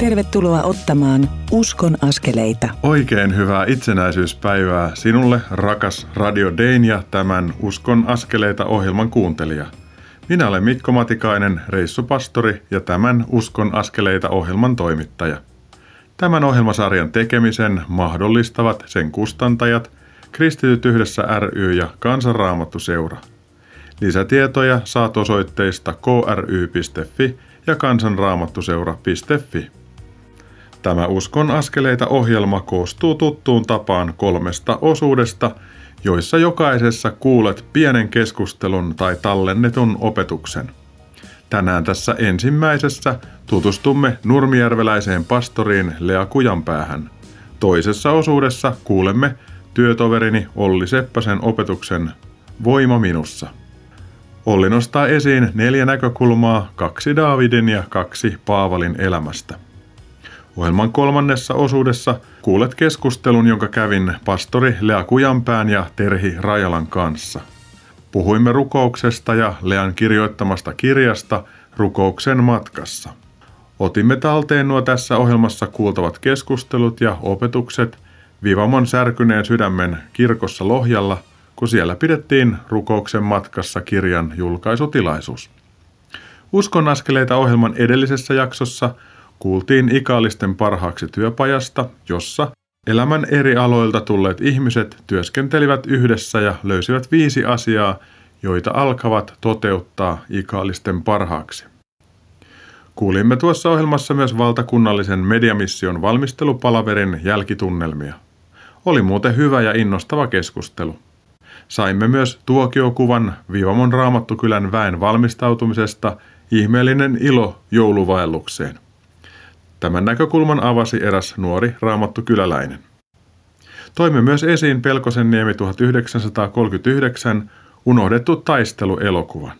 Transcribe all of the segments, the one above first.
Tervetuloa ottamaan Uskon askeleita. Oikein hyvää itsenäisyyspäivää sinulle, rakas Radio Dein ja tämän Uskon askeleita ohjelman kuuntelija. Minä olen Mikko Matikainen, reissupastori ja tämän Uskon askeleita ohjelman toimittaja. Tämän ohjelmasarjan tekemisen mahdollistavat sen kustantajat, Kristityt yhdessä ry ja Kansanraamattu seura. Lisätietoja saat osoitteista kry.fi ja kansanraamattuseura.fi. Tämä Uskon askeleita ohjelma koostuu tuttuun tapaan kolmesta osuudesta, joissa jokaisessa kuulet pienen keskustelun tai tallennetun opetuksen. Tänään tässä ensimmäisessä tutustumme nurmijärveläiseen pastoriin Lea Kujanpäähän. Toisessa osuudessa kuulemme työtoverini Olli Seppäsen opetuksen Voima minussa. Olli nostaa esiin neljä näkökulmaa, kaksi Daavidin ja kaksi Paavalin elämästä. Ohjelman kolmannessa osuudessa kuulet keskustelun, jonka kävin pastori Lea Kujanpään ja Terhi Rajalan kanssa. Puhuimme rukouksesta ja Lean kirjoittamasta kirjasta Rukouksen matkassa. Otimme talteen nuo tässä ohjelmassa kuultavat keskustelut ja opetukset Vivamon särkyneen sydämen kirkossa Lohjalla – kun siellä pidettiin rukouksen matkassa kirjan julkaisutilaisuus. Uskon askeleita ohjelman edellisessä jaksossa kuultiin ikaalisten parhaaksi työpajasta, jossa elämän eri aloilta tulleet ihmiset työskentelivät yhdessä ja löysivät viisi asiaa, joita alkavat toteuttaa ikaalisten parhaaksi. Kuulimme tuossa ohjelmassa myös valtakunnallisen mediamission valmistelupalaverin jälkitunnelmia. Oli muuten hyvä ja innostava keskustelu. Saimme myös tuokiokuvan Vivamon raamattukylän väen valmistautumisesta ihmeellinen ilo jouluvaellukseen. Tämän näkökulman avasi eräs nuori raamattukyläläinen. Toimme myös esiin Pelkosen niemi 1939 unohdettu taisteluelokuvan.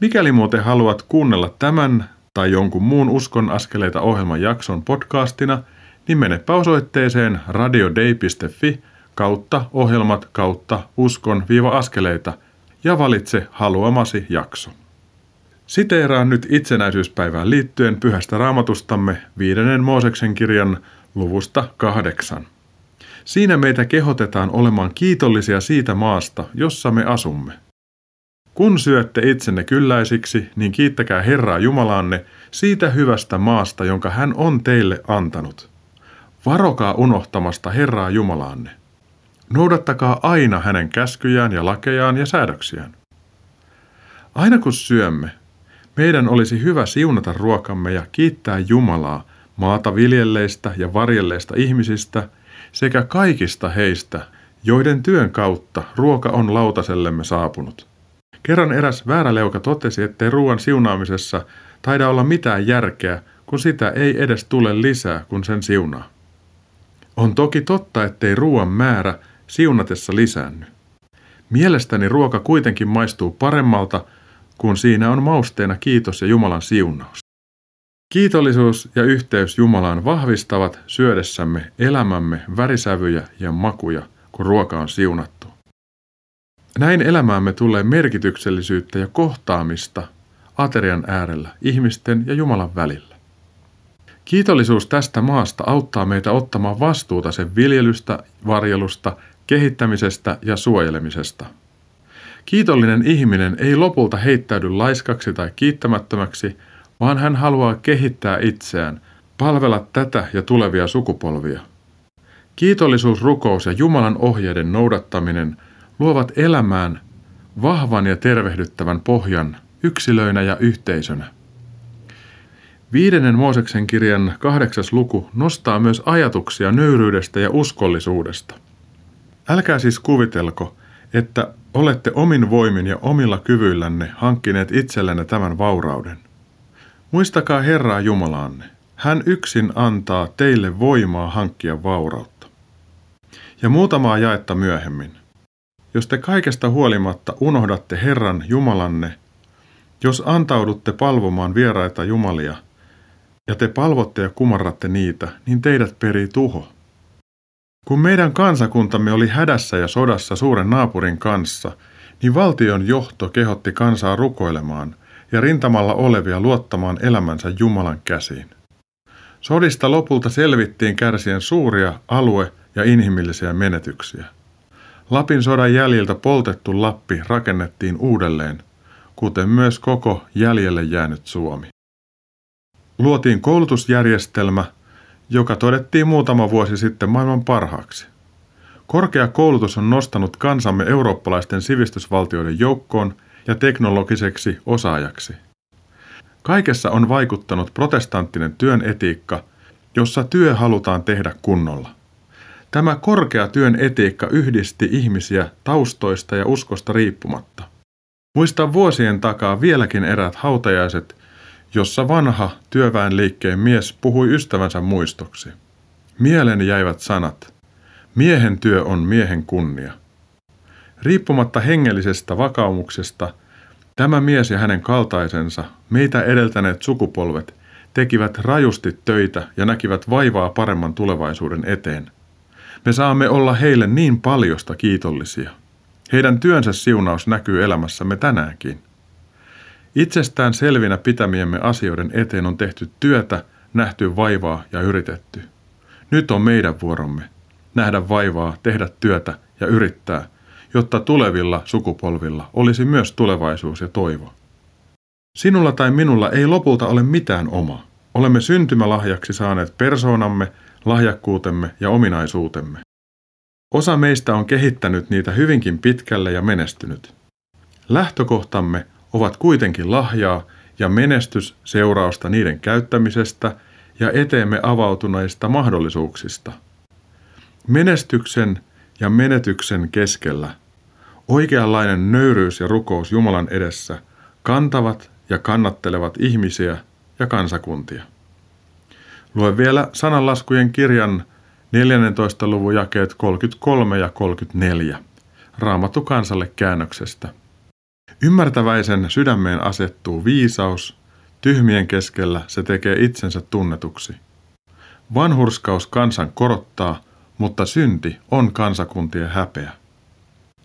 Mikäli muuten haluat kuunnella tämän tai jonkun muun Uskon askeleita ohjelman jakson podcastina, niin menepä osoitteeseen radiodei.fi kautta ohjelmat kautta uskon-askeleita ja valitse haluamasi jakso. Siteeraan nyt itsenäisyyspäivään liittyen pyhästä raamatustamme viidennen Mooseksen kirjan luvusta kahdeksan. Siinä meitä kehotetaan olemaan kiitollisia siitä maasta, jossa me asumme. Kun syötte itsenne kylläisiksi, niin kiittäkää Herraa Jumalaanne siitä hyvästä maasta, jonka hän on teille antanut. Varokaa unohtamasta Herraa Jumalaanne. Noudattakaa aina hänen käskyjään ja lakejaan ja säädöksiään. Aina kun syömme, meidän olisi hyvä siunata ruokamme ja kiittää Jumalaa maata viljelleistä ja varjelleista ihmisistä sekä kaikista heistä, joiden työn kautta ruoka on lautasellemme saapunut. Kerran eräs vääräleuka totesi, ettei ruoan siunaamisessa taida olla mitään järkeä, kun sitä ei edes tule lisää, kun sen siunaa. On toki totta, ettei ruoan määrä siunatessa lisäänny. Mielestäni ruoka kuitenkin maistuu paremmalta, kun siinä on mausteena kiitos ja Jumalan siunaus. Kiitollisuus ja yhteys Jumalaan vahvistavat syödessämme elämämme värisävyjä ja makuja, kun ruoka on siunattu. Näin elämäämme tulee merkityksellisyyttä ja kohtaamista aterian äärellä ihmisten ja Jumalan välillä. Kiitollisuus tästä maasta auttaa meitä ottamaan vastuuta sen viljelystä, varjelusta kehittämisestä ja suojelemisesta. Kiitollinen ihminen ei lopulta heittäydy laiskaksi tai kiittämättömäksi, vaan hän haluaa kehittää itseään, palvella tätä ja tulevia sukupolvia. Kiitollisuus, rukous ja Jumalan ohjeiden noudattaminen luovat elämään vahvan ja tervehdyttävän pohjan yksilöinä ja yhteisönä. Viidennen Mooseksen kirjan kahdeksas luku nostaa myös ajatuksia nöyryydestä ja uskollisuudesta. Älkää siis kuvitelko, että olette omin voimin ja omilla kyvyillänne hankkineet itsellenne tämän vaurauden. Muistakaa Herraa Jumalaanne. Hän yksin antaa teille voimaa hankkia vaurautta. Ja muutamaa jaetta myöhemmin. Jos te kaikesta huolimatta unohdatte Herran Jumalanne, jos antaudutte palvomaan vieraita jumalia, ja te palvotte ja kumarratte niitä, niin teidät perii tuho. Kun meidän kansakuntamme oli hädässä ja sodassa suuren naapurin kanssa, niin valtion johto kehotti kansaa rukoilemaan ja rintamalla olevia luottamaan elämänsä Jumalan käsiin. Sodista lopulta selvittiin kärsien suuria alue- ja inhimillisiä menetyksiä. Lapin sodan jäljiltä poltettu Lappi rakennettiin uudelleen, kuten myös koko jäljelle jäänyt Suomi. Luotiin koulutusjärjestelmä, joka todettiin muutama vuosi sitten maailman parhaaksi. Korkea koulutus on nostanut kansamme eurooppalaisten sivistysvaltioiden joukkoon ja teknologiseksi osaajaksi. Kaikessa on vaikuttanut protestanttinen työn etiikka, jossa työ halutaan tehdä kunnolla. Tämä korkea työn etiikka yhdisti ihmisiä taustoista ja uskosta riippumatta. Muistan vuosien takaa vieläkin erät hautajaiset, jossa vanha työväenliikkeen mies puhui ystävänsä muistoksi. Mielen jäivät sanat. Miehen työ on miehen kunnia. Riippumatta hengellisestä vakaumuksesta, tämä mies ja hänen kaltaisensa, meitä edeltäneet sukupolvet, tekivät rajusti töitä ja näkivät vaivaa paremman tulevaisuuden eteen. Me saamme olla heille niin paljosta kiitollisia. Heidän työnsä siunaus näkyy elämässämme tänäänkin. Itsestään selvinä pitämiemme asioiden eteen on tehty työtä, nähty vaivaa ja yritetty. Nyt on meidän vuoromme nähdä vaivaa, tehdä työtä ja yrittää, jotta tulevilla sukupolvilla olisi myös tulevaisuus ja toivo. Sinulla tai minulla ei lopulta ole mitään omaa. Olemme syntymälahjaksi saaneet persoonamme, lahjakkuutemme ja ominaisuutemme. Osa meistä on kehittänyt niitä hyvinkin pitkälle ja menestynyt. Lähtökohtamme ovat kuitenkin lahjaa ja menestys seurausta niiden käyttämisestä ja eteemme avautuneista mahdollisuuksista. Menestyksen ja menetyksen keskellä oikeanlainen nöyryys ja rukous Jumalan edessä kantavat ja kannattelevat ihmisiä ja kansakuntia. Lue vielä sananlaskujen kirjan 14. luvun jakeet 33 ja 34 Raamattu kansalle käännöksestä – Ymmärtäväisen sydämeen asettuu viisaus, tyhmien keskellä se tekee itsensä tunnetuksi. Vanhurskaus kansan korottaa, mutta synti on kansakuntien häpeä.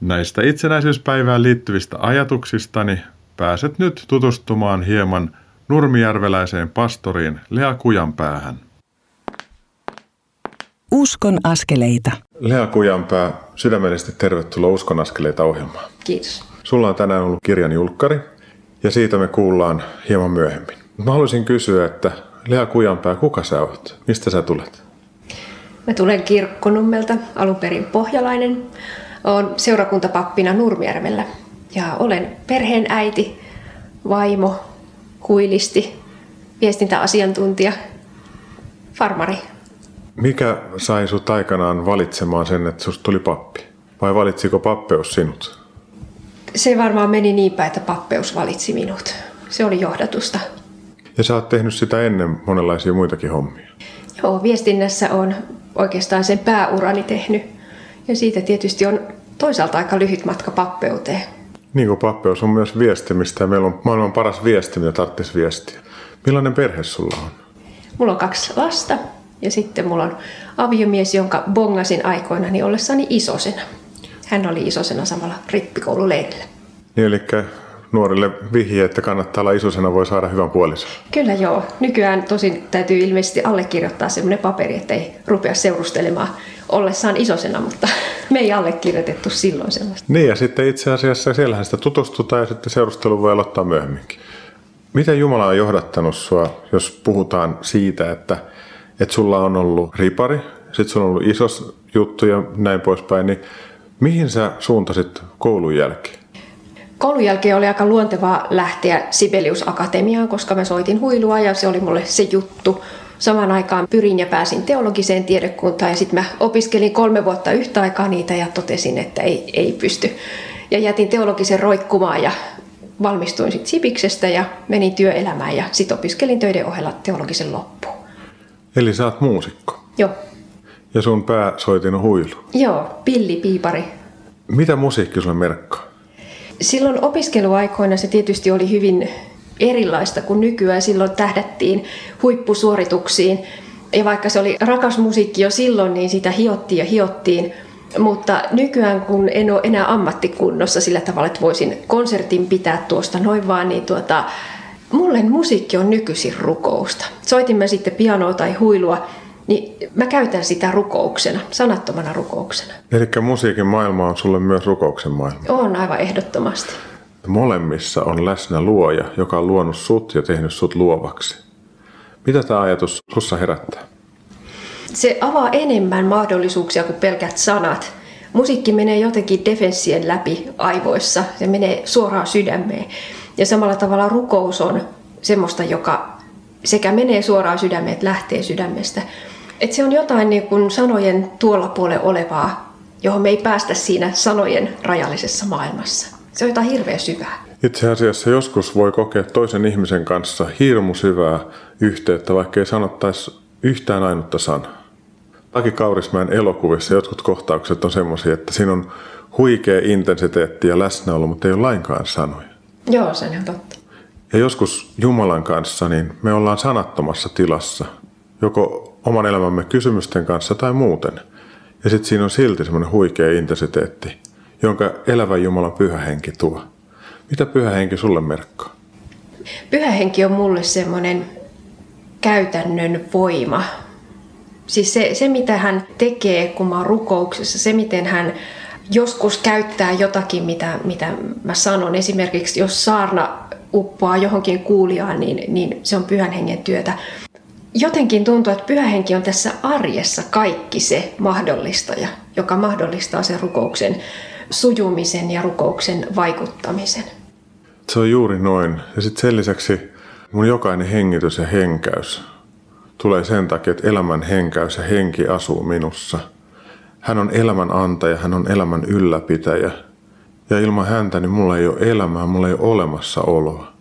Näistä itsenäisyyspäivään liittyvistä ajatuksistani pääset nyt tutustumaan hieman nurmijärveläiseen pastoriin Lea Kujanpäähän. Uskon askeleita. Lea Kujanpää, sydämellisesti tervetuloa Uskon askeleita ohjelmaan. Kiitos. Sulla on tänään ollut kirjan julkkari ja siitä me kuullaan hieman myöhemmin. Mä haluaisin kysyä, että Lea Kujanpää, kuka sä oot? Mistä sä tulet? Mä tulen Kirkkonummelta, alun perin pohjalainen. Olen seurakuntapappina Nurmijärvellä ja olen perheen äiti, vaimo, kuilisti, viestintäasiantuntija, farmari. Mikä sai sut aikanaan valitsemaan sen, että susta tuli pappi? Vai valitsiko pappeus sinut? Se varmaan meni niin päin, että pappeus valitsi minut. Se oli johdatusta. Ja sä oot tehnyt sitä ennen monenlaisia muitakin hommia. Joo, viestinnässä on oikeastaan sen pääurani tehnyt. Ja siitä tietysti on toisaalta aika lyhyt matka pappeuteen. Niin kuin pappeus on myös viestimistä ja meillä on maailman paras viesti, mitä tarvitsisi viestiä. Millainen perhe sulla on? Mulla on kaksi lasta ja sitten mulla on aviomies, jonka bongasin aikoinani ollessani isosena. Hän oli isosena samalla rippikoululeirillä. Niin, eli nuorille vihje, että kannattaa olla isosena, voi saada hyvän puolison. Kyllä joo. Nykyään tosin täytyy ilmeisesti allekirjoittaa semmoinen paperi, että ei rupea seurustelemaan ollessaan isosena, mutta me ei allekirjoitettu silloin sellaista. Niin ja sitten itse asiassa siellähän sitä tutustutaan ja sitten seurustelu voi aloittaa myöhemminkin. Miten Jumala on johdattanut sua, jos puhutaan siitä, että, että sulla on ollut ripari, sitten sulla on ollut isos juttu ja näin poispäin, niin Mihin sä suuntasit koulun jälkeen? Koulun jälkeen oli aika luontevaa lähteä Sibelius Akatemiaan, koska mä soitin huilua ja se oli mulle se juttu. Samaan aikaan pyrin ja pääsin teologiseen tiedekuntaan ja sitten mä opiskelin kolme vuotta yhtä aikaa niitä ja totesin, että ei, ei pysty. Ja jätin teologisen roikkumaan ja valmistuin sitten Sipiksestä ja menin työelämään ja sitten opiskelin töiden ohella teologisen loppuun. Eli sä oot muusikko? Joo. Ja sun pääsoitin on huilu? Joo, pillipiipari. Mitä musiikki sulle merkkaa? Silloin opiskeluaikoina se tietysti oli hyvin erilaista kuin nykyään. Silloin tähdättiin huippusuorituksiin. Ja vaikka se oli rakas musiikki jo silloin, niin sitä hiottiin ja hiottiin. Mutta nykyään, kun en ole enää ammattikunnossa sillä tavalla, että voisin konsertin pitää tuosta noin vaan, niin tuota, Mulle musiikki on nykyisin rukousta. Soitin mä sitten pianoa tai huilua, niin mä käytän sitä rukouksena, sanattomana rukouksena. Eli musiikin maailma on sulle myös rukouksen maailma? On aivan ehdottomasti. Molemmissa on läsnä luoja, joka on luonut sut ja tehnyt sut luovaksi. Mitä tämä ajatus sussa herättää? Se avaa enemmän mahdollisuuksia kuin pelkät sanat. Musiikki menee jotenkin defenssien läpi aivoissa, se menee suoraan sydämeen. Ja samalla tavalla rukous on semmoista, joka sekä menee suoraan sydämeen että lähtee sydämestä. Et se on jotain niin kuin sanojen tuolla puolella olevaa, johon me ei päästä siinä sanojen rajallisessa maailmassa. Se on jotain hirveän syvää. Itse asiassa joskus voi kokea toisen ihmisen kanssa hirmu syvää yhteyttä, vaikka ei sanottaisi yhtään ainutta sanaa. Paki Kaurismäen elokuvissa jotkut kohtaukset on semmoisia, että siinä on huikea intensiteetti ja läsnäolo, mutta ei ole lainkaan sanoja. Joo, se on totta. Ja joskus Jumalan kanssa niin me ollaan sanattomassa tilassa, joko oman elämämme kysymysten kanssa tai muuten. Ja sitten siinä on silti semmoinen huikea intensiteetti, jonka elävä Jumalan pyhä henki tuo. Mitä pyhä henki sulle merkkaa? Pyhä henki on mulle semmoinen käytännön voima. Siis se, se, mitä hän tekee, kun mä oon rukouksessa, se, miten hän joskus käyttää jotakin, mitä, mitä mä sanon. Esimerkiksi jos saarna uppoaa johonkin kuulijaan, niin, niin se on pyhän hengen työtä. Jotenkin tuntuu, että pyhä henki on tässä arjessa kaikki se mahdollistaja, joka mahdollistaa sen rukouksen sujumisen ja rukouksen vaikuttamisen. Se on juuri noin. Ja sitten sen lisäksi mun jokainen hengitys ja henkäys tulee sen takia, että elämän henkäys ja henki asuu minussa. Hän on elämän antaja, hän on elämän ylläpitäjä. Ja ilman häntä niin mulla ei ole elämää, mulla ei ole olemassaoloa.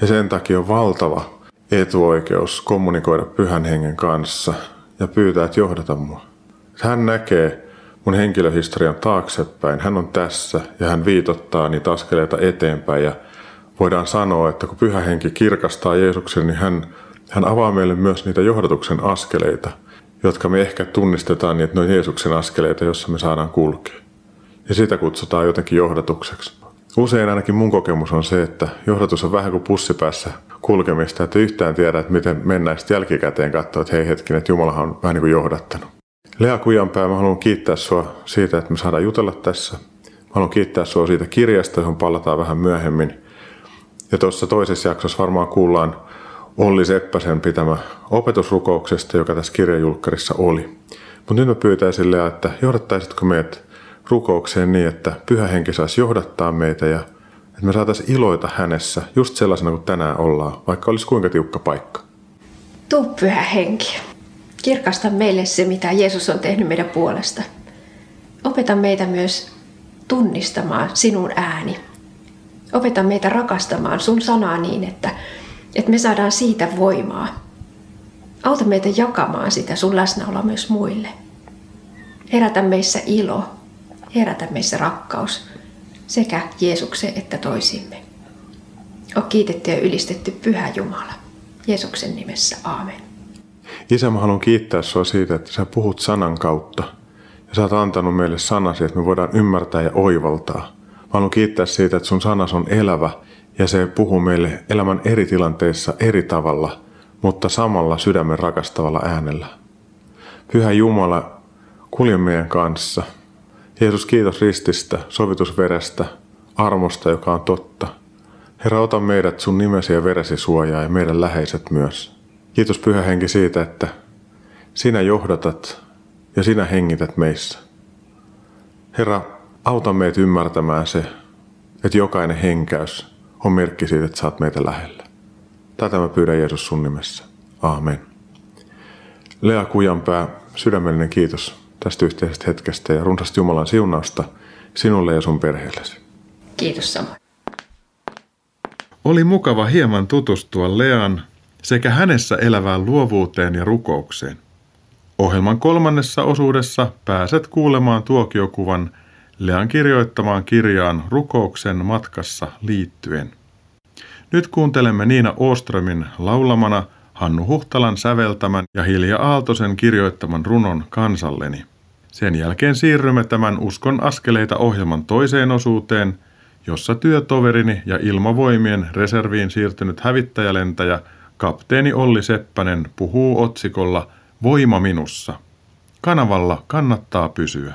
Ja sen takia on valtava etuoikeus kommunikoida pyhän hengen kanssa ja pyytää, että johdata mua. Hän näkee mun henkilöhistorian taaksepäin. Hän on tässä ja hän viitottaa niitä askeleita eteenpäin ja voidaan sanoa, että kun pyhä henki kirkastaa Jeesuksen, niin hän, hän avaa meille myös niitä johdatuksen askeleita, jotka me ehkä tunnistetaan niin, että ne on Jeesuksen askeleita, jossa me saadaan kulkea. Ja sitä kutsutaan jotenkin johdatukseksi. Usein ainakin mun kokemus on se, että johdatus on vähän kuin pussipäässä kulkemista, että yhtään tiedä, että miten mennään sitten jälkikäteen katsoa, että hei hetkin, että Jumalahan on vähän niin kuin johdattanut. Lea Kujanpää, mä haluan kiittää sua siitä, että me saadaan jutella tässä. Mä haluan kiittää sua siitä kirjasta, johon palataan vähän myöhemmin. Ja tuossa toisessa jaksossa varmaan kuullaan Olli Seppäsen pitämä opetusrukouksesta, joka tässä kirjajulkkarissa oli. Mutta nyt mä pyytäisin Lea, että johdattaisitko meidät rukoukseen niin, että pyhä henki saisi johdattaa meitä ja että me saataisiin iloita hänessä just sellaisena kuin tänään ollaan, vaikka olisi kuinka tiukka paikka. Tuu pyhä henki. Kirkasta meille se, mitä Jeesus on tehnyt meidän puolesta. Opeta meitä myös tunnistamaan sinun ääni. Opeta meitä rakastamaan sun sanaa niin, että, että me saadaan siitä voimaa. Auta meitä jakamaan sitä sun läsnäoloa myös muille. Herätä meissä ilo, herätä meissä rakkaus sekä Jeesuksen että toisimme. O kiitetty ja ylistetty Pyhä Jumala. Jeesuksen nimessä, aamen. Isä, mä haluan kiittää sinua siitä, että sä puhut sanan kautta. Ja sä oot antanut meille sanasi, että me voidaan ymmärtää ja oivaltaa. Mä haluan kiittää siitä, että sun sanas on elävä ja se puhuu meille elämän eri tilanteissa eri tavalla, mutta samalla sydämen rakastavalla äänellä. Pyhä Jumala, kulje meidän kanssa. Jeesus, kiitos rististä, sovitusverestä, armosta, joka on totta. Herra, ota meidät sun nimesi ja veresi suojaa ja meidän läheiset myös. Kiitos Pyhä Henki siitä, että sinä johdatat ja sinä hengität meissä. Herra, auta meitä ymmärtämään se, että jokainen henkäys on merkki siitä, että saat meitä lähellä. Tätä mä pyydän Jeesus sun nimessä. Aamen. Lea Kujanpää, sydämellinen kiitos tästä yhteisestä hetkestä ja runsasta Jumalan siunausta sinulle ja sun perheellesi. Kiitos samoin. Oli mukava hieman tutustua Lean sekä hänessä elävään luovuuteen ja rukoukseen. Ohjelman kolmannessa osuudessa pääset kuulemaan tuokiokuvan Lean kirjoittamaan kirjaan rukouksen matkassa liittyen. Nyt kuuntelemme Niina Ooströmin laulamana Hannu Huhtalan säveltämän ja Hilja Aaltosen kirjoittaman runon Kansalleni. Sen jälkeen siirrymme tämän Uskon askeleita ohjelman toiseen osuuteen, jossa työtoverini ja ilmavoimien reserviin siirtynyt hävittäjälentäjä kapteeni Olli Seppänen puhuu otsikolla Voima minussa. Kanavalla kannattaa pysyä.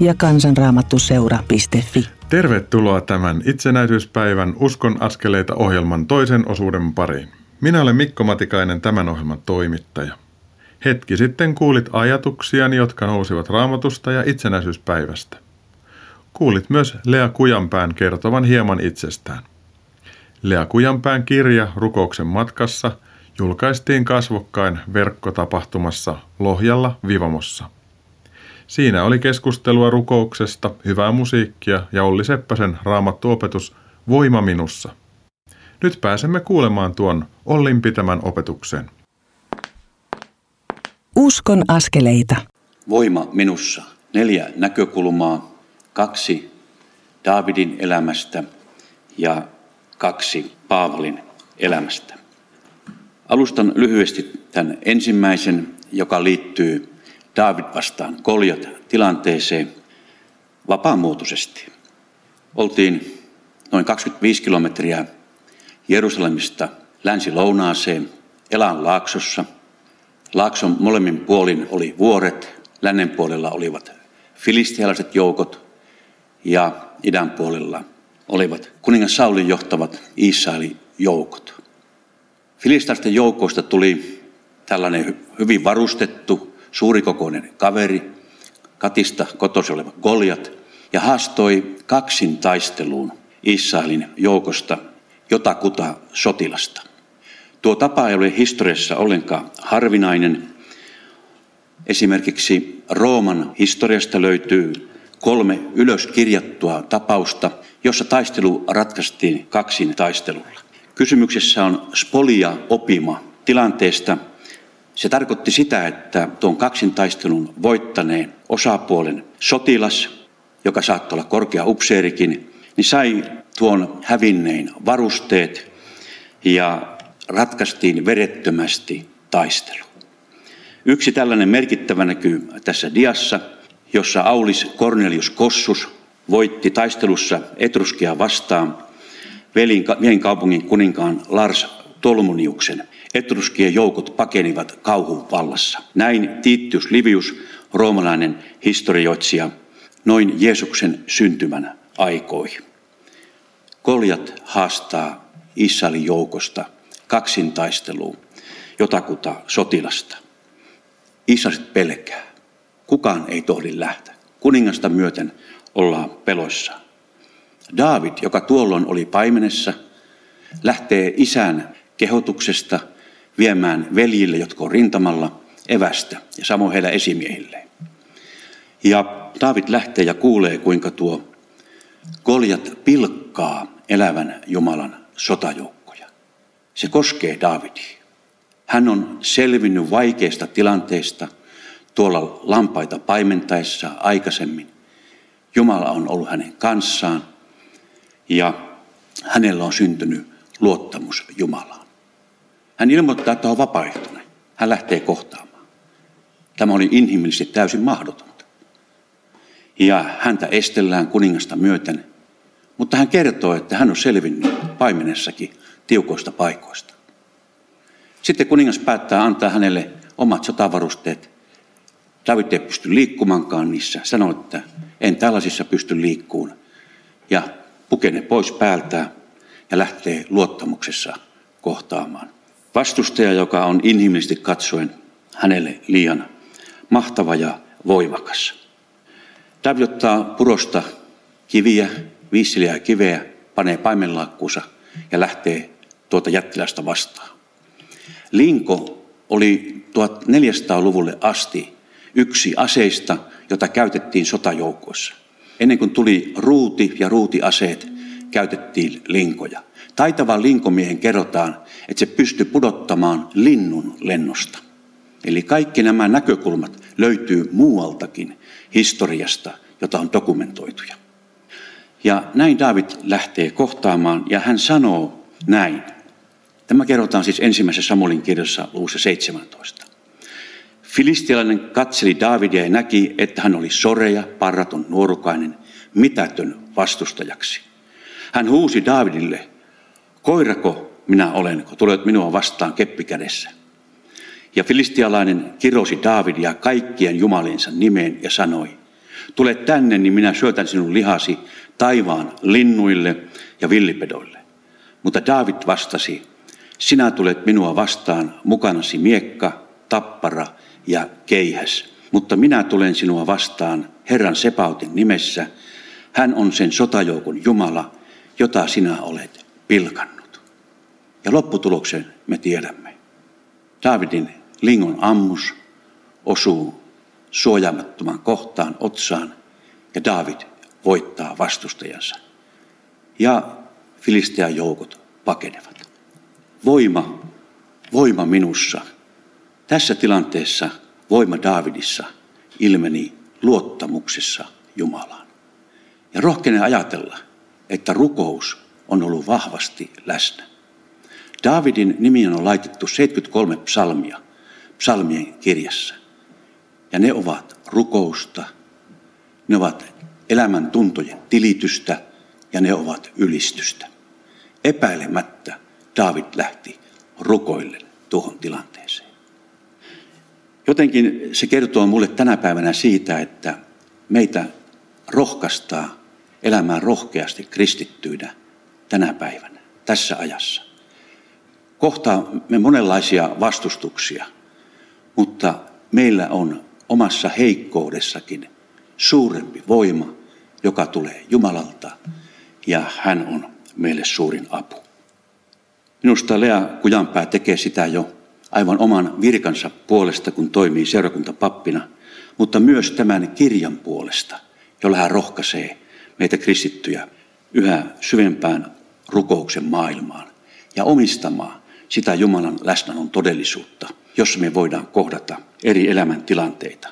ja kansanraamattuseura.fi. Tervetuloa tämän itsenäisyyspäivän Uskon askeleita ohjelman toisen osuuden pariin. Minä olen Mikko Matikainen, tämän ohjelman toimittaja. Hetki sitten kuulit ajatuksiani, jotka nousivat raamatusta ja itsenäisyyspäivästä. Kuulit myös Lea Kujanpään kertovan hieman itsestään. Lea Kujanpään kirja Rukouksen matkassa julkaistiin kasvokkain verkkotapahtumassa Lohjalla Vivamossa. Siinä oli keskustelua rukouksesta, hyvää musiikkia ja Olli Seppäsen raamattuopetus Voima minussa. Nyt pääsemme kuulemaan tuon Ollin pitämän opetuksen. Uskon askeleita. Voima minussa. Neljä näkökulmaa, kaksi Daavidin elämästä ja kaksi Paavalin elämästä. Alustan lyhyesti tämän ensimmäisen, joka liittyy David vastaan Koljat tilanteeseen vapaamuotoisesti. Oltiin noin 25 kilometriä Jerusalemista länsi-lounaaseen Elan laaksossa. Laakson molemmin puolin oli vuoret, lännen puolella olivat filistialaiset joukot ja idän puolella olivat kuningas Saulin johtavat Israelin joukot. Filistaisten joukoista tuli tällainen hyvin varustettu suurikokoinen kaveri, Katista kotosi oleva Goljat, ja haastoi kaksin taisteluun Israelin joukosta jotakuta sotilasta. Tuo tapa ei ole historiassa ollenkaan harvinainen. Esimerkiksi Rooman historiasta löytyy kolme ylöskirjattua tapausta, jossa taistelu ratkaistiin kaksin taistelulla. Kysymyksessä on spolia opima tilanteesta, se tarkoitti sitä, että tuon kaksintaistelun voittaneen osapuolen sotilas, joka saattoi olla korkea upseerikin, niin sai tuon hävinneen varusteet ja ratkaistiin verettömästi taistelu. Yksi tällainen merkittävä näkyy tässä diassa, jossa Aulis Cornelius Kossus voitti taistelussa Etruskia vastaan velin kaupungin kuninkaan Lars Tolmuniuksen etruskien joukot pakenivat kauhun vallassa. Näin Tiittius Livius, roomalainen historioitsija, noin Jeesuksen syntymän aikoihin. Koljat haastaa Israelin joukosta kaksintaisteluun jotakuta sotilasta. Israelit pelkää. Kukaan ei tohdi lähteä. Kuningasta myöten ollaan peloissa. David, joka tuolloin oli paimenessa, lähtee isän kehotuksesta – viemään veljille, jotka on rintamalla, evästä ja samoin heillä esimiehille. Ja David lähtee ja kuulee, kuinka tuo Goljat pilkkaa elävän Jumalan sotajoukkoja. Se koskee Davidia. Hän on selvinnyt vaikeista tilanteista tuolla lampaita paimentaessa aikaisemmin. Jumala on ollut hänen kanssaan ja hänellä on syntynyt luottamus Jumalaan. Hän ilmoittaa, että on vapaaehtoinen. Hän lähtee kohtaamaan. Tämä oli inhimillisesti täysin mahdotonta. Ja häntä estellään kuningasta myöten, mutta hän kertoo, että hän on selvinnyt paimenessakin tiukoista paikoista. Sitten kuningas päättää antaa hänelle omat sotavarusteet. David ei pysty liikkumankaan niissä. Sanoo, että en tällaisissa pysty liikkuun. Ja pukene pois päältään ja lähtee luottamuksessa kohtaamaan Vastustaja, joka on inhimillisesti katsoen hänelle liian mahtava ja voimakas. David ottaa purosta kiviä, viisiliä kiveä, panee paimenlaakkuunsa ja lähtee tuota jättilästä vastaan. Linko oli 1400-luvulle asti yksi aseista, jota käytettiin sotajoukoissa. Ennen kuin tuli ruuti ja ruutiaseet, käytettiin linkoja. Taitavan linkomiehen kerrotaan, että se pystyi pudottamaan linnun lennosta. Eli kaikki nämä näkökulmat löytyy muualtakin historiasta, jota on dokumentoituja. Ja näin David lähtee kohtaamaan ja hän sanoo näin. Tämä kerrotaan siis ensimmäisessä Samuelin kirjassa luvussa 17. Filistialainen katseli Davidia ja näki, että hän oli soreja, parraton, nuorukainen, mitätön vastustajaksi. Hän huusi Davidille, koirako minä olen, kun tulet minua vastaan keppikädessä. Ja filistialainen kirosi Davidia kaikkien jumalinsa nimeen ja sanoi, tule tänne, niin minä syötän sinun lihasi taivaan linnuille ja villipedoille. Mutta David vastasi, sinä tulet minua vastaan mukanasi miekka, tappara ja keihäs. Mutta minä tulen sinua vastaan Herran Sepautin nimessä. Hän on sen sotajoukon Jumala, jota sinä olet pilkannut. Ja lopputuloksen me tiedämme. Davidin lingon ammus osuu suojaamattoman kohtaan otsaan ja David voittaa vastustajansa. Ja Filistean joukot pakenevat. Voima, voima minussa. Tässä tilanteessa voima Davidissa ilmeni luottamuksessa Jumalaan. Ja rohkenen ajatella, että rukous on ollut vahvasti läsnä. Davidin nimi on laitettu 73 psalmia psalmien kirjassa. Ja ne ovat rukousta, ne ovat elämän tuntojen tilitystä ja ne ovat ylistystä. Epäilemättä David lähti rukoille tuohon tilanteeseen. Jotenkin se kertoo mulle tänä päivänä siitä, että meitä rohkaistaa elämään rohkeasti kristittyinä tänä päivänä, tässä ajassa. Kohtaa me monenlaisia vastustuksia, mutta meillä on omassa heikkoudessakin suurempi voima, joka tulee Jumalalta ja hän on meille suurin apu. Minusta Lea Kujanpää tekee sitä jo aivan oman virkansa puolesta, kun toimii seurakuntapappina, mutta myös tämän kirjan puolesta, jolla hän rohkaisee meitä kristittyjä yhä syvempään rukouksen maailmaan ja omistamaan sitä Jumalan läsnäolon todellisuutta, jossa me voidaan kohdata eri elämäntilanteita.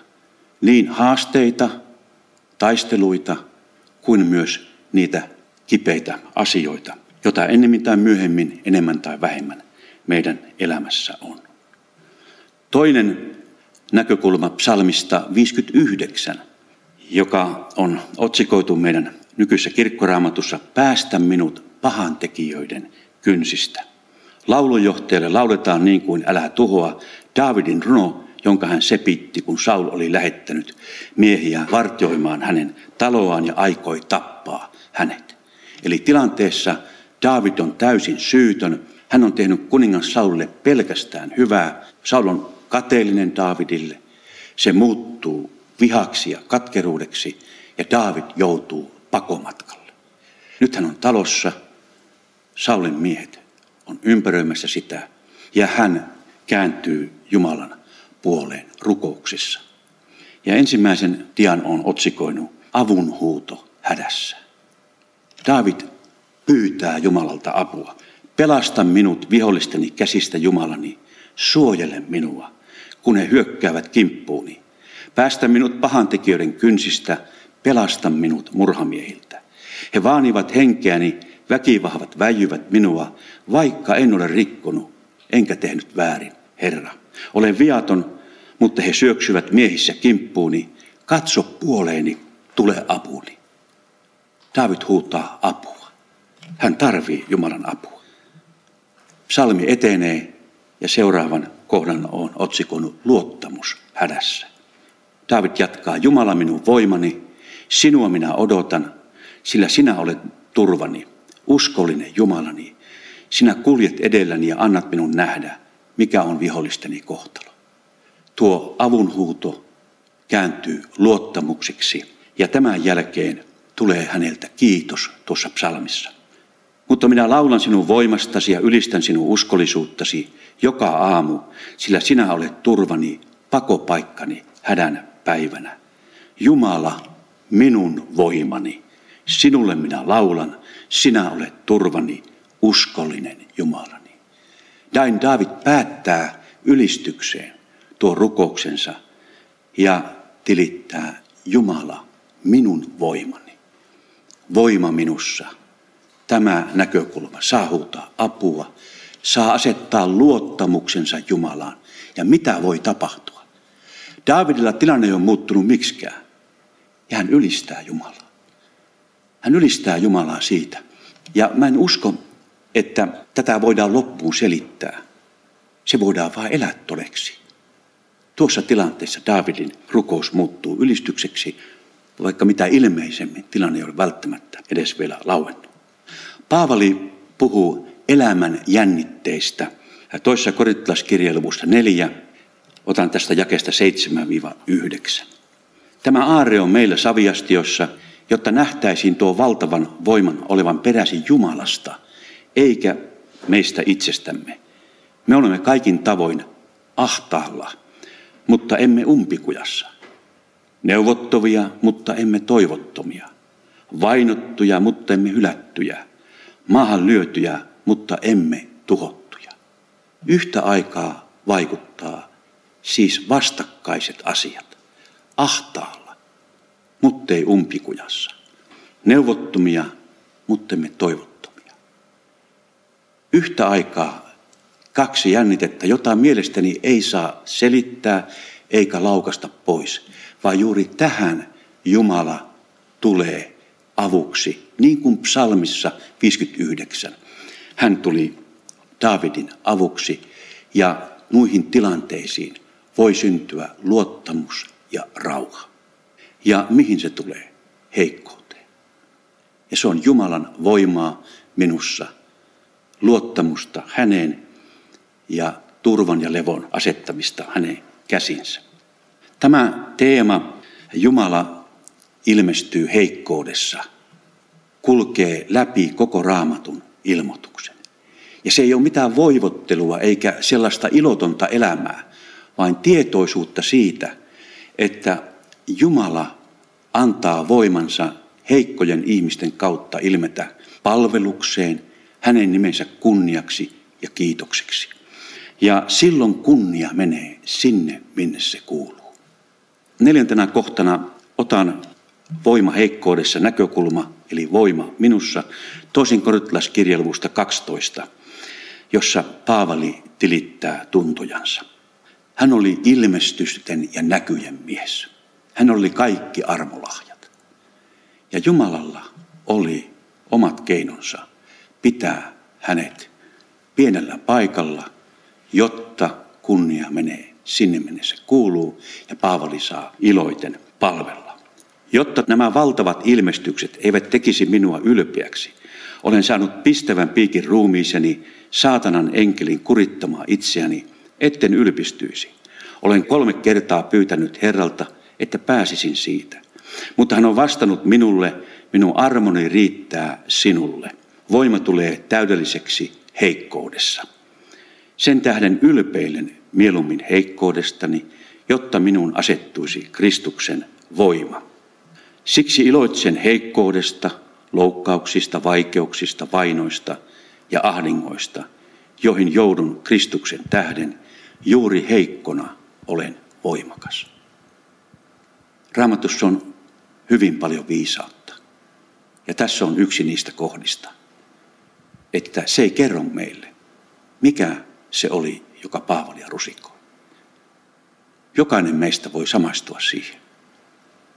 Niin haasteita, taisteluita kuin myös niitä kipeitä asioita, joita ennemmin tai myöhemmin, enemmän tai vähemmän meidän elämässä on. Toinen näkökulma psalmista 59, joka on otsikoitu meidän nykyisessä kirkkoraamatussa Päästä minut pahantekijöiden kynsistä. Laulunjohtajalle lauletaan niin kuin Älä tuhoa Davidin runo, jonka hän sepitti, kun Saul oli lähettänyt miehiä vartioimaan hänen taloaan ja aikoi tappaa hänet. Eli tilanteessa David on täysin syytön. Hän on tehnyt kuningas Saulille pelkästään hyvää. Saul on kateellinen Davidille. Se muuttuu vihaksi ja katkeruudeksi ja David joutuu pakomatkalle. Nyt hän on talossa. Saulin miehet on ympäröimässä sitä ja hän kääntyy Jumalan puoleen rukouksissa. Ja ensimmäisen tian on otsikoinut avunhuuto hädässä. David pyytää Jumalalta apua. Pelasta minut vihollisteni käsistä Jumalani, suojele minua, kun he hyökkäävät kimppuuni. Päästä minut pahantekijöiden kynsistä, pelasta minut murhamiehiltä. He vaanivat henkeäni, väkivahvat väijyvät minua, vaikka en ole rikkonut, enkä tehnyt väärin, Herra. Olen viaton, mutta he syöksyvät miehissä kimppuuni. Katso puoleeni, tule apuni. David huutaa apua. Hän tarvii Jumalan apua. Psalmi etenee ja seuraavan kohdan on otsikonut luottamus hädässä. David jatkaa, Jumala minun voimani, sinua minä odotan, sillä sinä olet turvani, uskollinen Jumalani. Sinä kuljet edelläni ja annat minun nähdä, mikä on vihollisteni kohtalo. Tuo avunhuuto kääntyy luottamuksiksi ja tämän jälkeen tulee häneltä kiitos tuossa psalmissa. Mutta minä laulan sinun voimastasi ja ylistän sinun uskollisuuttasi joka aamu, sillä sinä olet turvani, pakopaikkani hädän päivänä. Jumala minun voimani. Sinulle minä laulan, sinä olet turvani, uskollinen Jumalani. Dain David päättää ylistykseen tuo rukouksensa ja tilittää Jumala minun voimani. Voima minussa. Tämä näkökulma saa huutaa apua, saa asettaa luottamuksensa Jumalaan. Ja mitä voi tapahtua? Davidilla tilanne ei ole muuttunut miksikään. Ja hän ylistää Jumalaa. Hän ylistää Jumalaa siitä. Ja mä en usko, että tätä voidaan loppuun selittää. Se voidaan vain elää todeksi. Tuossa tilanteessa Davidin rukous muuttuu ylistykseksi, vaikka mitä ilmeisemmin tilanne ei ole välttämättä edes vielä lauennut. Paavali puhuu elämän jännitteistä. Toissa korintalaiskirja luvusta neljä, otan tästä jakesta 7-9. Tämä aare on meillä saviastiossa, jotta nähtäisiin tuo valtavan voiman olevan peräisin Jumalasta, eikä meistä itsestämme. Me olemme kaikin tavoin ahtaalla, mutta emme umpikujassa. Neuvottovia, mutta emme toivottomia. Vainottuja, mutta emme hylättyjä. Maahan lyötyjä, mutta emme tuhottuja. Yhtä aikaa vaikuttaa siis vastakkaiset asiat. Ahtaalla, mutta ei umpikujassa. Neuvottomia, mutta emme toivottomia. Yhtä aikaa kaksi jännitettä, jota mielestäni ei saa selittää eikä laukasta pois, vaan juuri tähän Jumala tulee avuksi, niin kuin psalmissa 59. Hän tuli Davidin avuksi ja muihin tilanteisiin voi syntyä luottamus ja rauha. Ja mihin se tulee? Heikkouteen. Ja se on Jumalan voimaa minussa, luottamusta häneen ja turvan ja levon asettamista hänen käsinsä. Tämä teema, Jumala ilmestyy heikkoudessa, kulkee läpi koko raamatun ilmoituksen. Ja se ei ole mitään voivottelua eikä sellaista ilotonta elämää, vaan tietoisuutta siitä, että Jumala antaa voimansa heikkojen ihmisten kautta ilmetä palvelukseen, hänen nimensä kunniaksi ja kiitokseksi. Ja silloin kunnia menee sinne, minne se kuuluu. Neljäntenä kohtana otan voima heikkoudessa näkökulma, eli voima minussa, toisin korintalaiskirjeluvusta 12, jossa Paavali tilittää tuntojansa. Hän oli ilmestysten ja näkyjen mies. Hän oli kaikki armolahjat. Ja Jumalalla oli omat keinonsa pitää hänet pienellä paikalla, jotta kunnia menee sinne minne se kuuluu ja Paavali saa iloiten palvella. Jotta nämä valtavat ilmestykset eivät tekisi minua ylpeäksi, olen saanut pistävän piikin ruumiiseni saatanan enkelin kurittamaan itseäni, etten ylpistyisi. Olen kolme kertaa pyytänyt Herralta, että pääsisin siitä. Mutta hän on vastannut minulle, minun armoni riittää sinulle. Voima tulee täydelliseksi heikkoudessa. Sen tähden ylpeilen mieluummin heikkoudestani, jotta minun asettuisi Kristuksen voima. Siksi iloitsen heikkoudesta, loukkauksista, vaikeuksista, vainoista ja ahdingoista, joihin joudun Kristuksen tähden, juuri heikkona olen voimakas. Raamatussa on hyvin paljon viisautta. Ja tässä on yksi niistä kohdista, että se ei kerro meille, mikä se oli, joka Paavalia rusikoi. Jokainen meistä voi samastua siihen.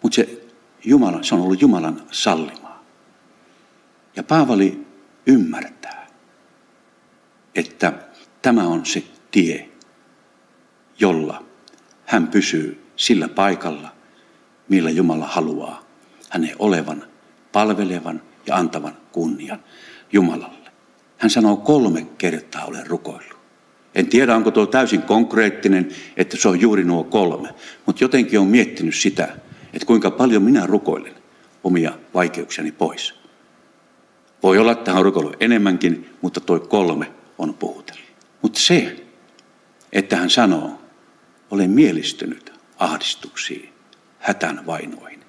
Mutta se, Jumala, se on ollut Jumalan sallimaa. Ja Paavali ymmärtää, että tämä on se tie, jolla hän pysyy sillä paikalla, millä Jumala haluaa hänen olevan, palvelevan ja antavan kunnian Jumalalle. Hän sanoo kolme kertaa olen rukoillut. En tiedä, onko tuo täysin konkreettinen, että se on juuri nuo kolme, mutta jotenkin on miettinyt sitä, että kuinka paljon minä rukoilen omia vaikeuksiani pois. Voi olla, että hän on rukoillut enemmänkin, mutta tuo kolme on puhutellut. Mutta se, että hän sanoo, olen mielistynyt ahdistuksiin, hätän vainoihin.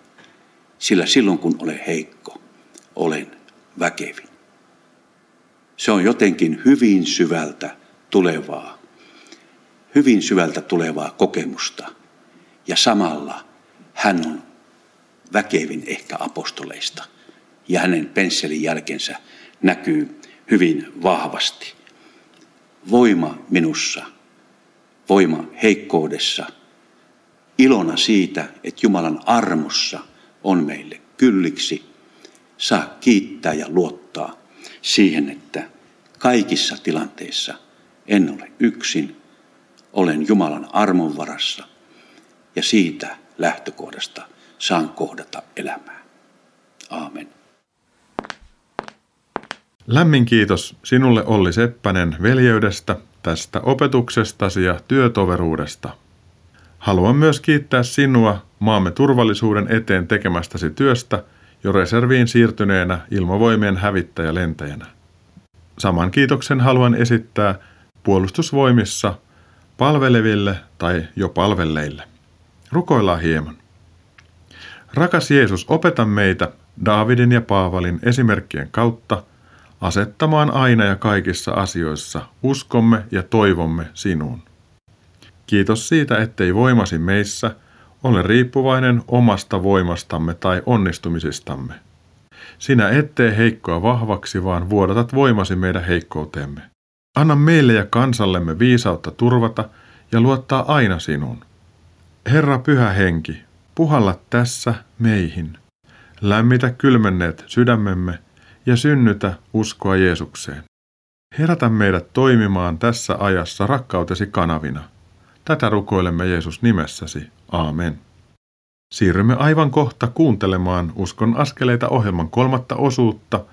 sillä silloin kun olen heikko, olen väkevin. Se on jotenkin hyvin syvältä tulevaa, hyvin syvältä tulevaa kokemusta. Ja samalla hän on väkevin ehkä apostoleista. Ja hänen pensselin jälkensä näkyy hyvin vahvasti. Voima minussa, voima heikkoudessa, ilona siitä, että Jumalan armossa on meille kylliksi. Saa kiittää ja luottaa siihen, että kaikissa tilanteissa en ole yksin, olen Jumalan armon varassa ja siitä lähtökohdasta saan kohdata elämää. Aamen. Lämmin kiitos sinulle Olli Seppänen veljeydestä, tästä opetuksestasi ja työtoveruudesta. Haluan myös kiittää sinua maamme turvallisuuden eteen tekemästäsi työstä jo reserviin siirtyneenä ilmavoimien hävittäjälentäjänä. Saman kiitoksen haluan esittää puolustusvoimissa palveleville tai jo palvelleille. Rukoillaan hieman. Rakas Jeesus, opeta meitä Daavidin ja Paavalin esimerkkien kautta asettamaan aina ja kaikissa asioissa uskomme ja toivomme sinuun. Kiitos siitä, ettei voimasi meissä ole riippuvainen omasta voimastamme tai onnistumisistamme. Sinä ettei heikkoa vahvaksi, vaan vuodatat voimasi meidän heikkouteemme. Anna meille ja kansallemme viisautta turvata ja luottaa aina sinuun. Herra Pyhä Henki, puhalla tässä meihin. Lämmitä kylmenneet sydämemme ja synnytä uskoa Jeesukseen. Herätä meidät toimimaan tässä ajassa rakkautesi kanavina. Tätä rukoilemme Jeesus nimessäsi. Aamen. Siirrymme aivan kohta kuuntelemaan Uskon askeleita ohjelman kolmatta osuutta,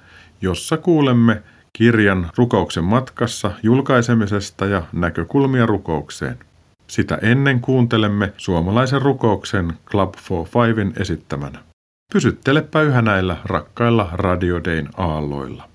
jossa kuulemme kirjan rukouksen matkassa julkaisemisesta ja näkökulmia rukoukseen. Sitä ennen kuuntelemme suomalaisen rukouksen Club for Fivein esittämänä. Pysyttelepä yhä näillä rakkailla Radio Dayn aalloilla.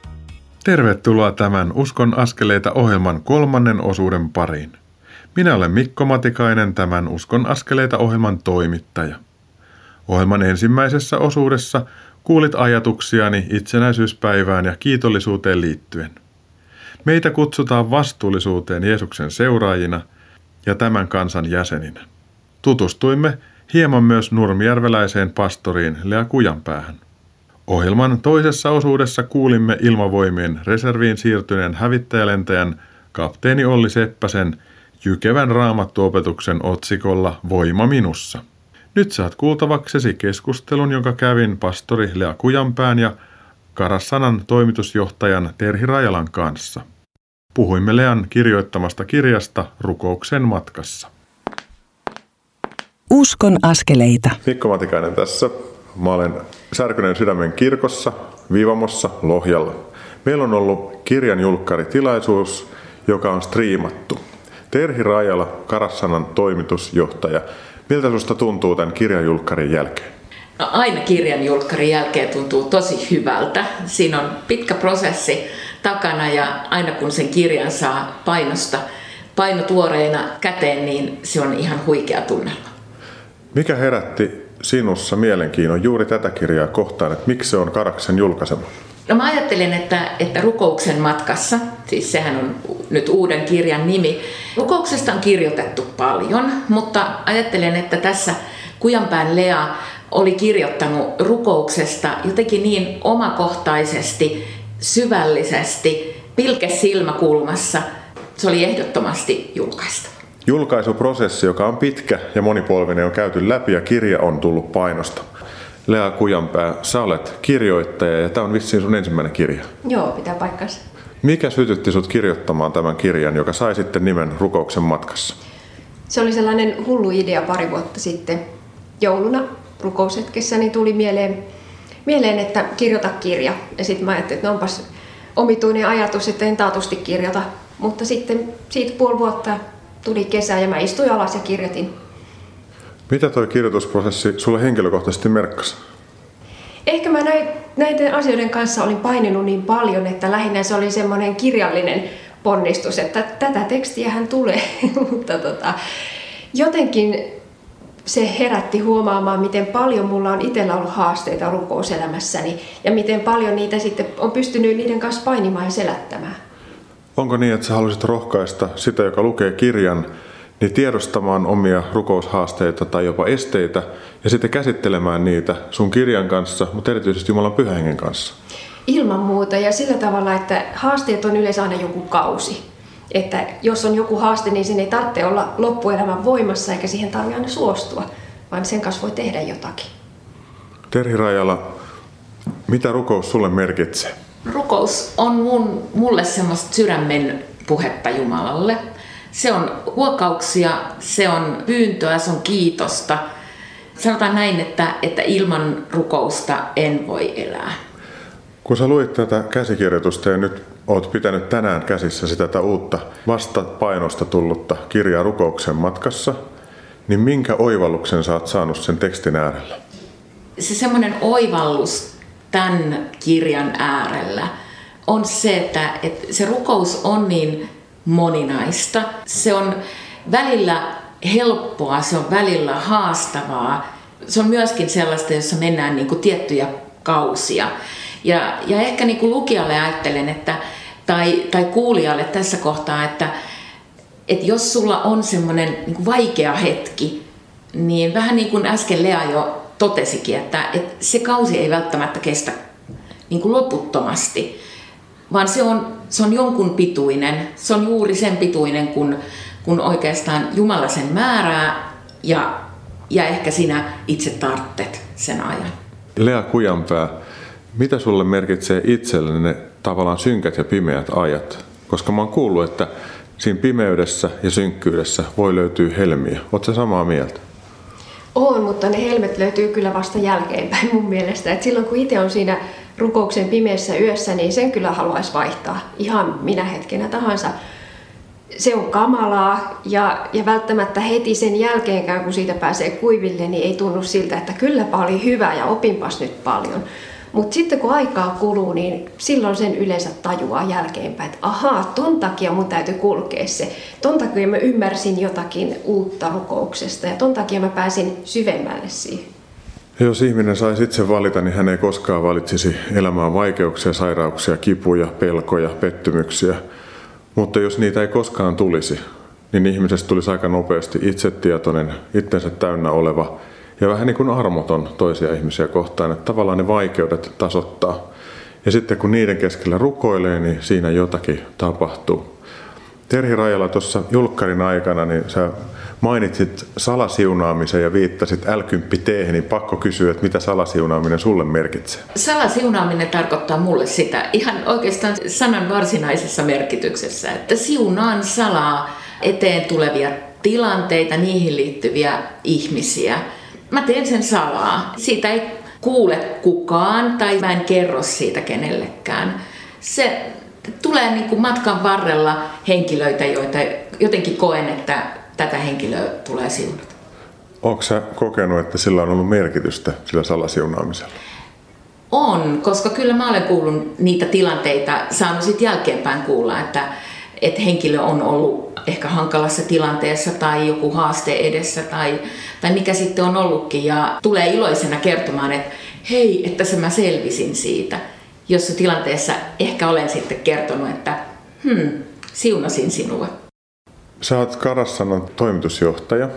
Tervetuloa tämän Uskon askeleita ohjelman kolmannen osuuden pariin. Minä olen Mikko Matikainen, tämän Uskon askeleita ohjelman toimittaja. Ohjelman ensimmäisessä osuudessa kuulit ajatuksiani itsenäisyyspäivään ja kiitollisuuteen liittyen. Meitä kutsutaan vastuullisuuteen Jeesuksen seuraajina ja tämän kansan jäseninä. Tutustuimme hieman myös nurmijärveläiseen pastoriin Lea Kujanpäähän. Ohjelman toisessa osuudessa kuulimme ilmavoimien reserviin siirtyneen hävittäjälentäjän kapteeni Olli Seppäsen jykevän raamattuopetuksen otsikolla Voima minussa. Nyt saat kuultavaksesi keskustelun, jonka kävin pastori Lea Kujanpään ja Karassanan toimitusjohtajan Terhi Rajalan kanssa. Puhuimme Lean kirjoittamasta kirjasta Rukouksen matkassa. Uskon askeleita. Mikko Matikainen tässä. Mä olen Särkyneen sydämen kirkossa, Viivamossa, Lohjalla. Meillä on ollut kirjan julkkaritilaisuus, joka on striimattu. Terhi Rajala, Karassanan toimitusjohtaja. Miltä susta tuntuu tämän kirjan julkkarin jälkeen? No, aina kirjan julkkarin jälkeen tuntuu tosi hyvältä. Siinä on pitkä prosessi takana ja aina kun sen kirjan saa painosta painotuoreena käteen, niin se on ihan huikea tunnelma. Mikä herätti sinussa mielenkiinnon juuri tätä kirjaa kohtaan, että miksi se on Karaksen julkaisema? No mä ajattelin, että, että rukouksen matkassa, siis sehän on nyt uuden kirjan nimi, rukouksesta on kirjoitettu paljon, mutta ajattelen, että tässä Kujanpään Lea oli kirjoittanut rukouksesta jotenkin niin omakohtaisesti, syvällisesti, pilke silmäkulmassa. Se oli ehdottomasti julkaistava. Julkaisuprosessi, joka on pitkä ja monipolvinen, on käyty läpi ja kirja on tullut painosta. Lea Kujanpää, sä olet kirjoittaja ja tämä on vissiin sun ensimmäinen kirja. Joo, pitää paikkansa. Mikä sytytti sut kirjoittamaan tämän kirjan, joka sai sitten nimen Rukouksen matkassa? Se oli sellainen hullu idea pari vuotta sitten jouluna rukoushetkessä, niin tuli mieleen, mieleen että kirjoita kirja. Ja sitten mä ajattelin, että no onpas omituinen ajatus, että en taatusti kirjoita. Mutta sitten siitä puoli vuotta tuli kesä ja mä istuin alas ja kirjoitin. Mitä tuo kirjoitusprosessi sulle henkilökohtaisesti merkkasi? Ehkä mä näiden asioiden kanssa olin paininut niin paljon, että lähinnä se oli semmoinen kirjallinen ponnistus, että tätä tekstiä hän tulee. Mutta tota, jotenkin se herätti huomaamaan, miten paljon mulla on itsellä ollut haasteita rukouselämässäni ja miten paljon niitä sitten on pystynyt niiden kanssa painimaan ja selättämään. Onko niin, että sä haluaisit rohkaista sitä, joka lukee kirjan, niin tiedostamaan omia rukoushaasteita tai jopa esteitä ja sitten käsittelemään niitä sun kirjan kanssa, mutta erityisesti Jumalan pyhähengen kanssa? Ilman muuta ja sillä tavalla, että haasteet on yleensä aina joku kausi. Että jos on joku haaste, niin sen ei tarvitse olla loppuelämän voimassa eikä siihen tarvitse aina suostua, vaan sen kanssa voi tehdä jotakin. Terhi Rajala, mitä rukous sulle merkitsee? Rukous on mun, mulle semmoista sydämen puhetta Jumalalle. Se on huokauksia, se on pyyntöä, se on kiitosta. Sanotaan näin, että, että ilman rukousta en voi elää. Kun sä luit tätä käsikirjoitusta ja nyt oot pitänyt tänään käsissä tätä uutta vasta painosta tullutta kirjaa rukouksen matkassa, niin minkä oivalluksen sä oot saanut sen tekstin äärellä? Se semmoinen oivallus tämän kirjan äärellä on se, että, että se rukous on niin moninaista. Se on välillä helppoa, se on välillä haastavaa. Se on myöskin sellaista, jossa mennään niin kuin tiettyjä kausia. Ja, ja ehkä niin kuin lukijalle ajattelen, että, tai, tai kuulijalle tässä kohtaa, että, että jos sulla on semmoinen niin vaikea hetki, niin vähän niin kuin äsken Lea jo totesikin, että, että se kausi ei välttämättä kestä niin kuin loputtomasti, vaan se on, se on jonkun pituinen. Se on juuri sen pituinen, kun, kun oikeastaan Jumala sen määrää ja, ja ehkä sinä itse tarttet sen ajan. Lea Kujanpää, mitä sulle merkitsee itselle ne tavallaan synkät ja pimeät ajat? Koska mä oon kuullut, että siinä pimeydessä ja synkkyydessä voi löytyä helmiä. Oletko samaa mieltä? On, mutta ne helmet löytyy kyllä vasta jälkeenpäin mun mielestä. Et silloin kun itse on siinä rukouksen pimeässä yössä, niin sen kyllä haluaisi vaihtaa ihan minä hetkenä tahansa. Se on kamalaa ja, ja välttämättä heti sen jälkeenkään, kun siitä pääsee kuiville, niin ei tunnu siltä, että kylläpä oli hyvä ja opinpas nyt paljon. Mutta sitten kun aikaa kuluu, niin silloin sen yleensä tajuaa jälkeenpäin, että ahaa, ton takia mun täytyy kulkea se. Ton takia mä ymmärsin jotakin uutta rukouksesta ja ton takia mä pääsin syvemmälle siihen. Jos ihminen saisi itse valita, niin hän ei koskaan valitsisi elämään vaikeuksia, sairauksia, kipuja, pelkoja, pettymyksiä. Mutta jos niitä ei koskaan tulisi, niin ihmisestä tulisi aika nopeasti itsetietoinen, itsensä täynnä oleva ja vähän niin kuin armoton toisia ihmisiä kohtaan, että tavallaan ne vaikeudet tasoittaa. Ja sitten kun niiden keskellä rukoilee, niin siinä jotakin tapahtuu. Terhi Rajala tuossa julkkarin aikana, niin sä mainitsit salasiunaamisen ja viittasit l niin pakko kysyä, että mitä salasiunaaminen sulle merkitsee? Salasiunaaminen tarkoittaa mulle sitä ihan oikeastaan sanan varsinaisessa merkityksessä, että siunaan salaa eteen tulevia tilanteita, niihin liittyviä ihmisiä – Mä teen sen salaa. Siitä ei kuule kukaan tai mä en kerro siitä kenellekään. Se tulee niin kuin matkan varrella henkilöitä, joita jotenkin koen, että tätä henkilöä tulee siunata. Onko sä kokenut, että sillä on ollut merkitystä sillä salasiunaamisella? On, koska kyllä mä olen kuullut niitä tilanteita, saanut sitten jälkeenpäin kuulla, että, että henkilö on ollut ehkä hankalassa tilanteessa tai joku haaste edessä tai, tai mikä sitten on ollutkin. Ja tulee iloisena kertomaan, että hei, että se mä selvisin siitä, jossa tilanteessa ehkä olen sitten kertonut, että hmm, siunasin sinua. Sä oot Karassanon toimitusjohtaja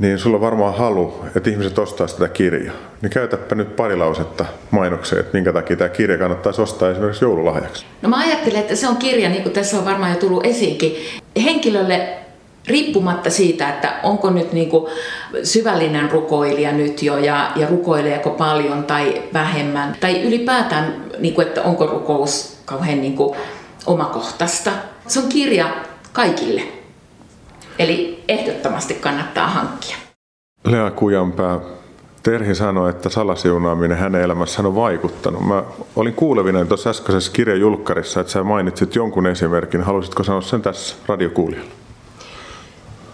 niin sulla on varmaan halu, että ihmiset ostaa sitä kirjaa. Niin käytäpä nyt pari lausetta mainokseen, että minkä takia tämä kirja kannattaisi ostaa esimerkiksi joululahjaksi. No mä ajattelen, että se on kirja, niin kuin tässä on varmaan jo tullut esiinkin, henkilölle riippumatta siitä, että onko nyt niin kuin syvällinen rukoilija nyt jo ja, ja rukoileeko paljon tai vähemmän, tai ylipäätään, niin kuin, että onko rukous kauhean niin kuin omakohtaista. Se on kirja kaikille Eli ehdottomasti kannattaa hankkia. Lea Kujanpää, Terhi sanoi, että salasiunaaminen hänen elämässään on vaikuttanut. Mä olin kuulevinen tuossa äskeisessä kirjajulkkarissa, että sä mainitsit jonkun esimerkin. Haluaisitko sanoa sen tässä radiokuulijalla?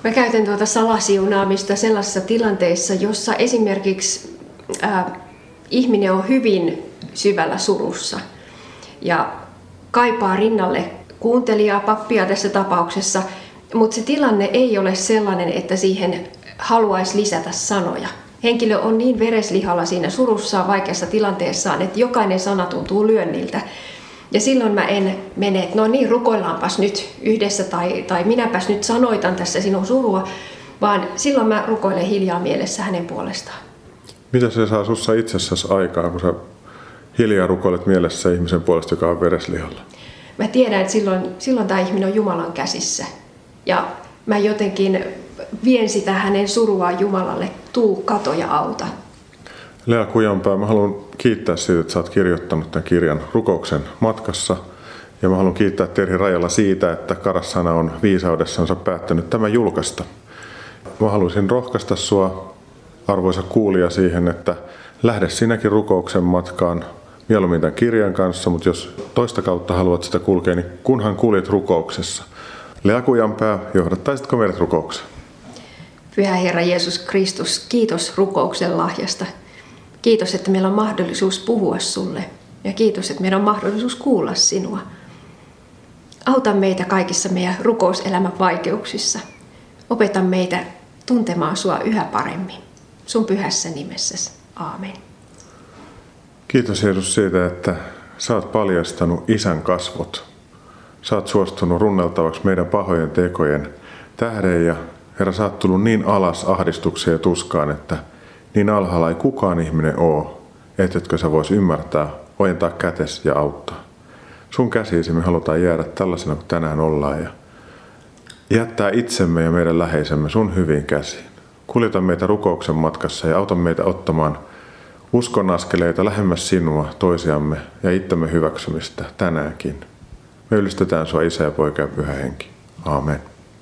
Mä käytän tuota salasiunaamista sellaisissa tilanteissa, jossa esimerkiksi ää, ihminen on hyvin syvällä surussa ja kaipaa rinnalle kuuntelijaa, pappia tässä tapauksessa, mutta se tilanne ei ole sellainen, että siihen haluaisi lisätä sanoja. Henkilö on niin vereslihalla siinä surussaan, vaikeassa tilanteessaan, että jokainen sana tuntuu lyönniltä. Ja silloin mä en mene, että no niin, rukoillaanpas nyt yhdessä tai, tai minäpäs nyt sanoitan tässä sinun surua, vaan silloin mä rukoilen hiljaa mielessä hänen puolestaan. Mitä se saa sussa itsessäsi aikaa, kun sä hiljaa rukoilet mielessä ihmisen puolesta, joka on vereslihalla? Mä tiedän, että silloin, silloin tämä ihminen on Jumalan käsissä. Ja mä jotenkin vien sitä hänen suruaan Jumalalle, tuu kato ja auta. Lea Kujanpää, mä haluan kiittää siitä, että sä oot kirjoittanut tämän kirjan rukouksen matkassa. Ja mä haluan kiittää Terhi Rajalla siitä, että Karassana on viisaudessansa päättänyt tämän julkaista. Mä haluaisin rohkaista sua, arvoisa kuulija, siihen, että lähde sinäkin rukouksen matkaan mieluummin tämän kirjan kanssa, mutta jos toista kautta haluat sitä kulkea, niin kunhan kuljet rukouksessa. Lea Kujanpää, johdattaisitko meidät rukoukseen? Pyhä Herra Jeesus Kristus, kiitos rukouksen lahjasta. Kiitos, että meillä on mahdollisuus puhua sulle. Ja kiitos, että meillä on mahdollisuus kuulla sinua. Auta meitä kaikissa meidän rukouselämän vaikeuksissa. Opeta meitä tuntemaan sua yhä paremmin. Sun pyhässä nimessäsi. Aamen. Kiitos Jeesus siitä, että sä oot paljastanut isän kasvot. Sä oot suostunut runneltavaksi meidän pahojen tekojen tähden ja Herra, sä oot tullut niin alas ahdistukseen ja tuskaan, että niin alhaalla ei kukaan ihminen oo, ettetkö sä vois ymmärtää, ojentaa kätes ja auttaa. Sun käsiisi me halutaan jäädä tällaisena kuin tänään ollaan ja jättää itsemme ja meidän läheisemme sun hyvin käsiin. Kuljeta meitä rukouksen matkassa ja auta meitä ottamaan uskon askeleita lähemmäs sinua, toisiamme ja itsemme hyväksymistä tänäänkin. Me ylistetään sua Isä ja Poika ja Pyhä Henki. Aamen.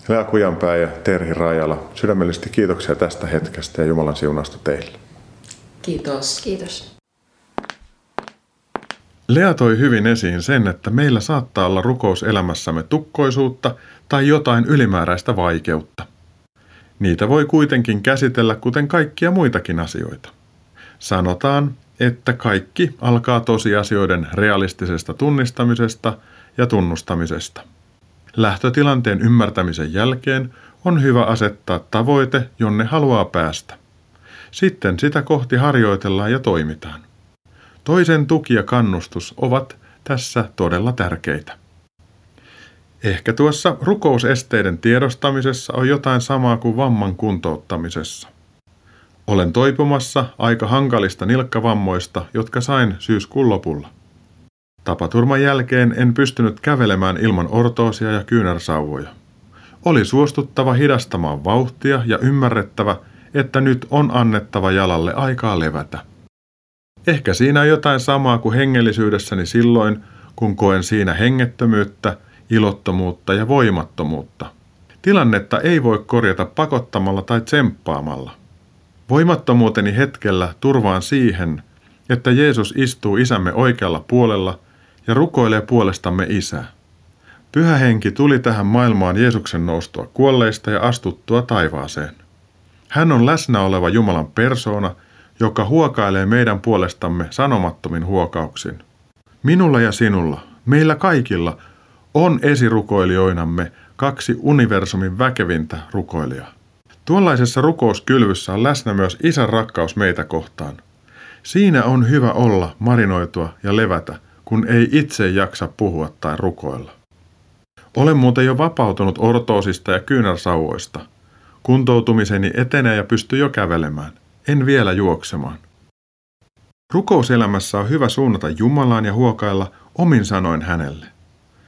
Lea Kujanpää ja Terhi Rajala, sydämellisesti kiitoksia tästä hetkestä ja Jumalan siunasta teille. Kiitos. Kiitos. Lea toi hyvin esiin sen, että meillä saattaa olla rukouselämässämme tukkoisuutta tai jotain ylimääräistä vaikeutta. Niitä voi kuitenkin käsitellä kuten kaikkia muitakin asioita. Sanotaan, että kaikki alkaa tosiasioiden realistisesta tunnistamisesta ja tunnustamisesta – Lähtötilanteen ymmärtämisen jälkeen on hyvä asettaa tavoite, jonne haluaa päästä. Sitten sitä kohti harjoitellaan ja toimitaan. Toisen tuki ja kannustus ovat tässä todella tärkeitä. Ehkä tuossa rukousesteiden tiedostamisessa on jotain samaa kuin vamman kuntouttamisessa. Olen toipumassa aika hankalista nilkkavammoista, jotka sain syyskuun lopulla. Tapaturman jälkeen en pystynyt kävelemään ilman ortoosia ja kyynärsauvoja. Oli suostuttava hidastamaan vauhtia ja ymmärrettävä, että nyt on annettava jalalle aikaa levätä. Ehkä siinä on jotain samaa kuin hengellisyydessäni silloin, kun koen siinä hengettömyyttä, ilottomuutta ja voimattomuutta. Tilannetta ei voi korjata pakottamalla tai tsemppaamalla. Voimattomuuteni hetkellä turvaan siihen, että Jeesus istuu isämme oikealla puolella ja rukoilee puolestamme isää. Pyhä henki tuli tähän maailmaan Jeesuksen noustua kuolleista ja astuttua taivaaseen. Hän on läsnä oleva Jumalan persoona, joka huokailee meidän puolestamme sanomattomin huokauksin. Minulla ja sinulla, meillä kaikilla, on esirukoilijoinamme kaksi universumin väkevintä rukoilijaa. Tuollaisessa rukouskylvyssä on läsnä myös isän rakkaus meitä kohtaan. Siinä on hyvä olla, marinoitua ja levätä, kun ei itse jaksa puhua tai rukoilla. Olen muuten jo vapautunut ortoosista ja kyynärsauvoista. Kuntoutumiseni etenee ja pystyy jo kävelemään. En vielä juoksemaan. Rukouselämässä on hyvä suunnata Jumalaan ja huokailla omin sanoin hänelle.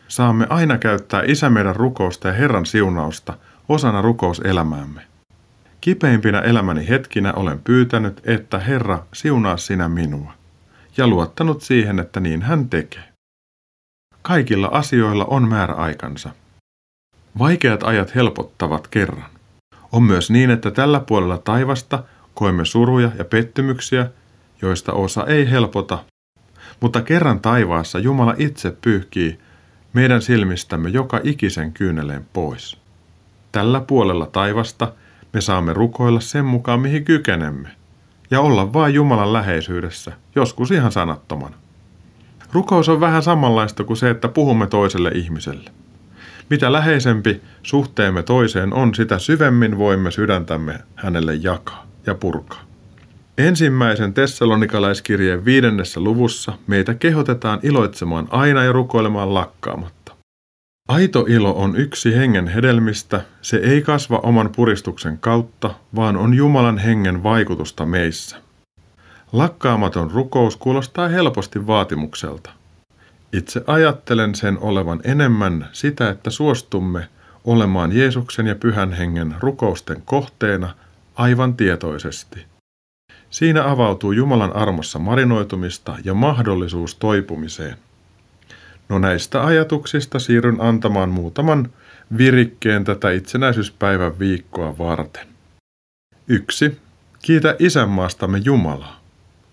Saamme aina käyttää Isä meidän rukousta ja Herran siunausta osana rukouselämäämme. Kipeimpinä elämäni hetkinä olen pyytänyt, että Herra siunaa sinä minua ja luottanut siihen, että niin hän tekee. Kaikilla asioilla on määräaikansa. Vaikeat ajat helpottavat kerran. On myös niin, että tällä puolella taivasta koemme suruja ja pettymyksiä, joista osa ei helpota, mutta kerran taivaassa Jumala itse pyyhkii meidän silmistämme joka ikisen kyyneleen pois. Tällä puolella taivasta me saamme rukoilla sen mukaan, mihin kykenemme, ja olla vain Jumalan läheisyydessä, joskus ihan sanattomana. Rukous on vähän samanlaista kuin se, että puhumme toiselle ihmiselle. Mitä läheisempi suhteemme toiseen on, sitä syvemmin voimme sydäntämme hänelle jakaa ja purkaa. Ensimmäisen tessalonikalaiskirjeen viidennessä luvussa meitä kehotetaan iloitsemaan aina ja rukoilemaan lakkaamatta. Aito ilo on yksi hengen hedelmistä, se ei kasva oman puristuksen kautta, vaan on Jumalan hengen vaikutusta meissä. Lakkaamaton rukous kuulostaa helposti vaatimukselta. Itse ajattelen sen olevan enemmän sitä, että suostumme olemaan Jeesuksen ja Pyhän Hengen rukousten kohteena aivan tietoisesti. Siinä avautuu Jumalan armossa marinoitumista ja mahdollisuus toipumiseen. No näistä ajatuksista siirryn antamaan muutaman virikkeen tätä itsenäisyyspäivän viikkoa varten. 1. Kiitä isänmaastamme Jumalaa.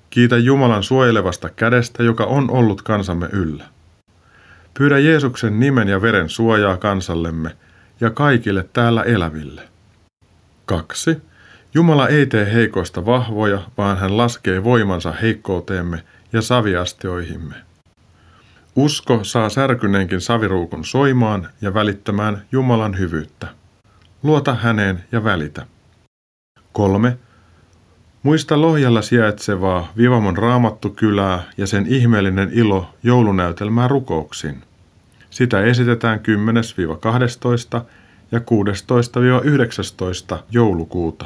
Kiitä Jumalan suojelevasta kädestä, joka on ollut kansamme yllä. Pyydä Jeesuksen nimen ja veren suojaa kansallemme ja kaikille täällä eläville. 2. Jumala ei tee heikoista vahvoja, vaan hän laskee voimansa heikkouteemme ja saviastioihimme. Usko saa särkyneenkin saviruukun soimaan ja välittämään Jumalan hyvyyttä. Luota häneen ja välitä. 3. Muista Lohjalla sijaitsevaa Vivamon raamattukylää ja sen ihmeellinen ilo joulunäytelmää rukouksiin. Sitä esitetään 10-12 ja 16-19 joulukuuta.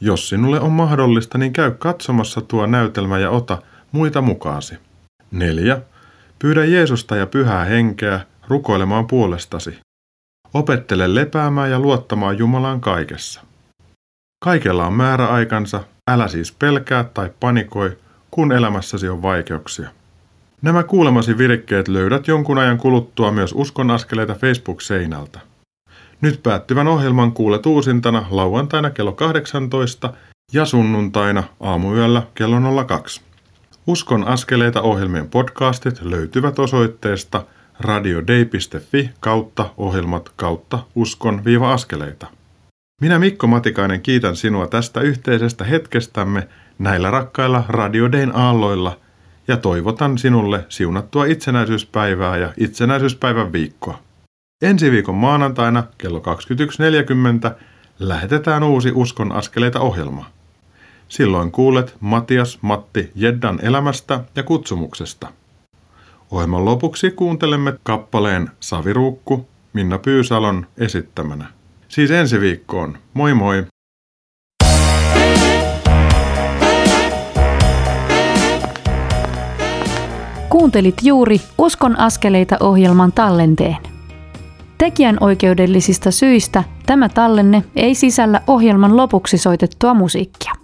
Jos sinulle on mahdollista, niin käy katsomassa tuo näytelmä ja ota muita mukaasi. 4. Pyydä Jeesusta ja pyhää henkeä rukoilemaan puolestasi. Opettele lepäämään ja luottamaan Jumalaan kaikessa. Kaikella on määräaikansa, älä siis pelkää tai panikoi, kun elämässäsi on vaikeuksia. Nämä kuulemasi virkkeet löydät jonkun ajan kuluttua myös Uskon askeleita Facebook-seinältä. Nyt päättyvän ohjelman kuulet uusintana lauantaina kello 18 ja sunnuntaina aamuyöllä kello 02. Uskon askeleita ohjelmien podcastit löytyvät osoitteesta radiodei.fi kautta ohjelmat kautta uskon-askeleita. Minä Mikko Matikainen kiitän sinua tästä yhteisestä hetkestämme näillä rakkailla Radiodein aalloilla ja toivotan sinulle siunattua itsenäisyyspäivää ja itsenäisyyspäivän viikkoa. Ensi viikon maanantaina kello 21.40 lähetetään uusi Uskon askeleita ohjelma. Silloin kuulet Matias Matti Jeddan elämästä ja kutsumuksesta. Ohjelman lopuksi kuuntelemme kappaleen Saviruukku Minna Pyysalon esittämänä. Siis ensi viikkoon. Moi moi! Kuuntelit juuri Uskon askeleita ohjelman tallenteen. Tekijän oikeudellisista syistä tämä tallenne ei sisällä ohjelman lopuksi soitettua musiikkia.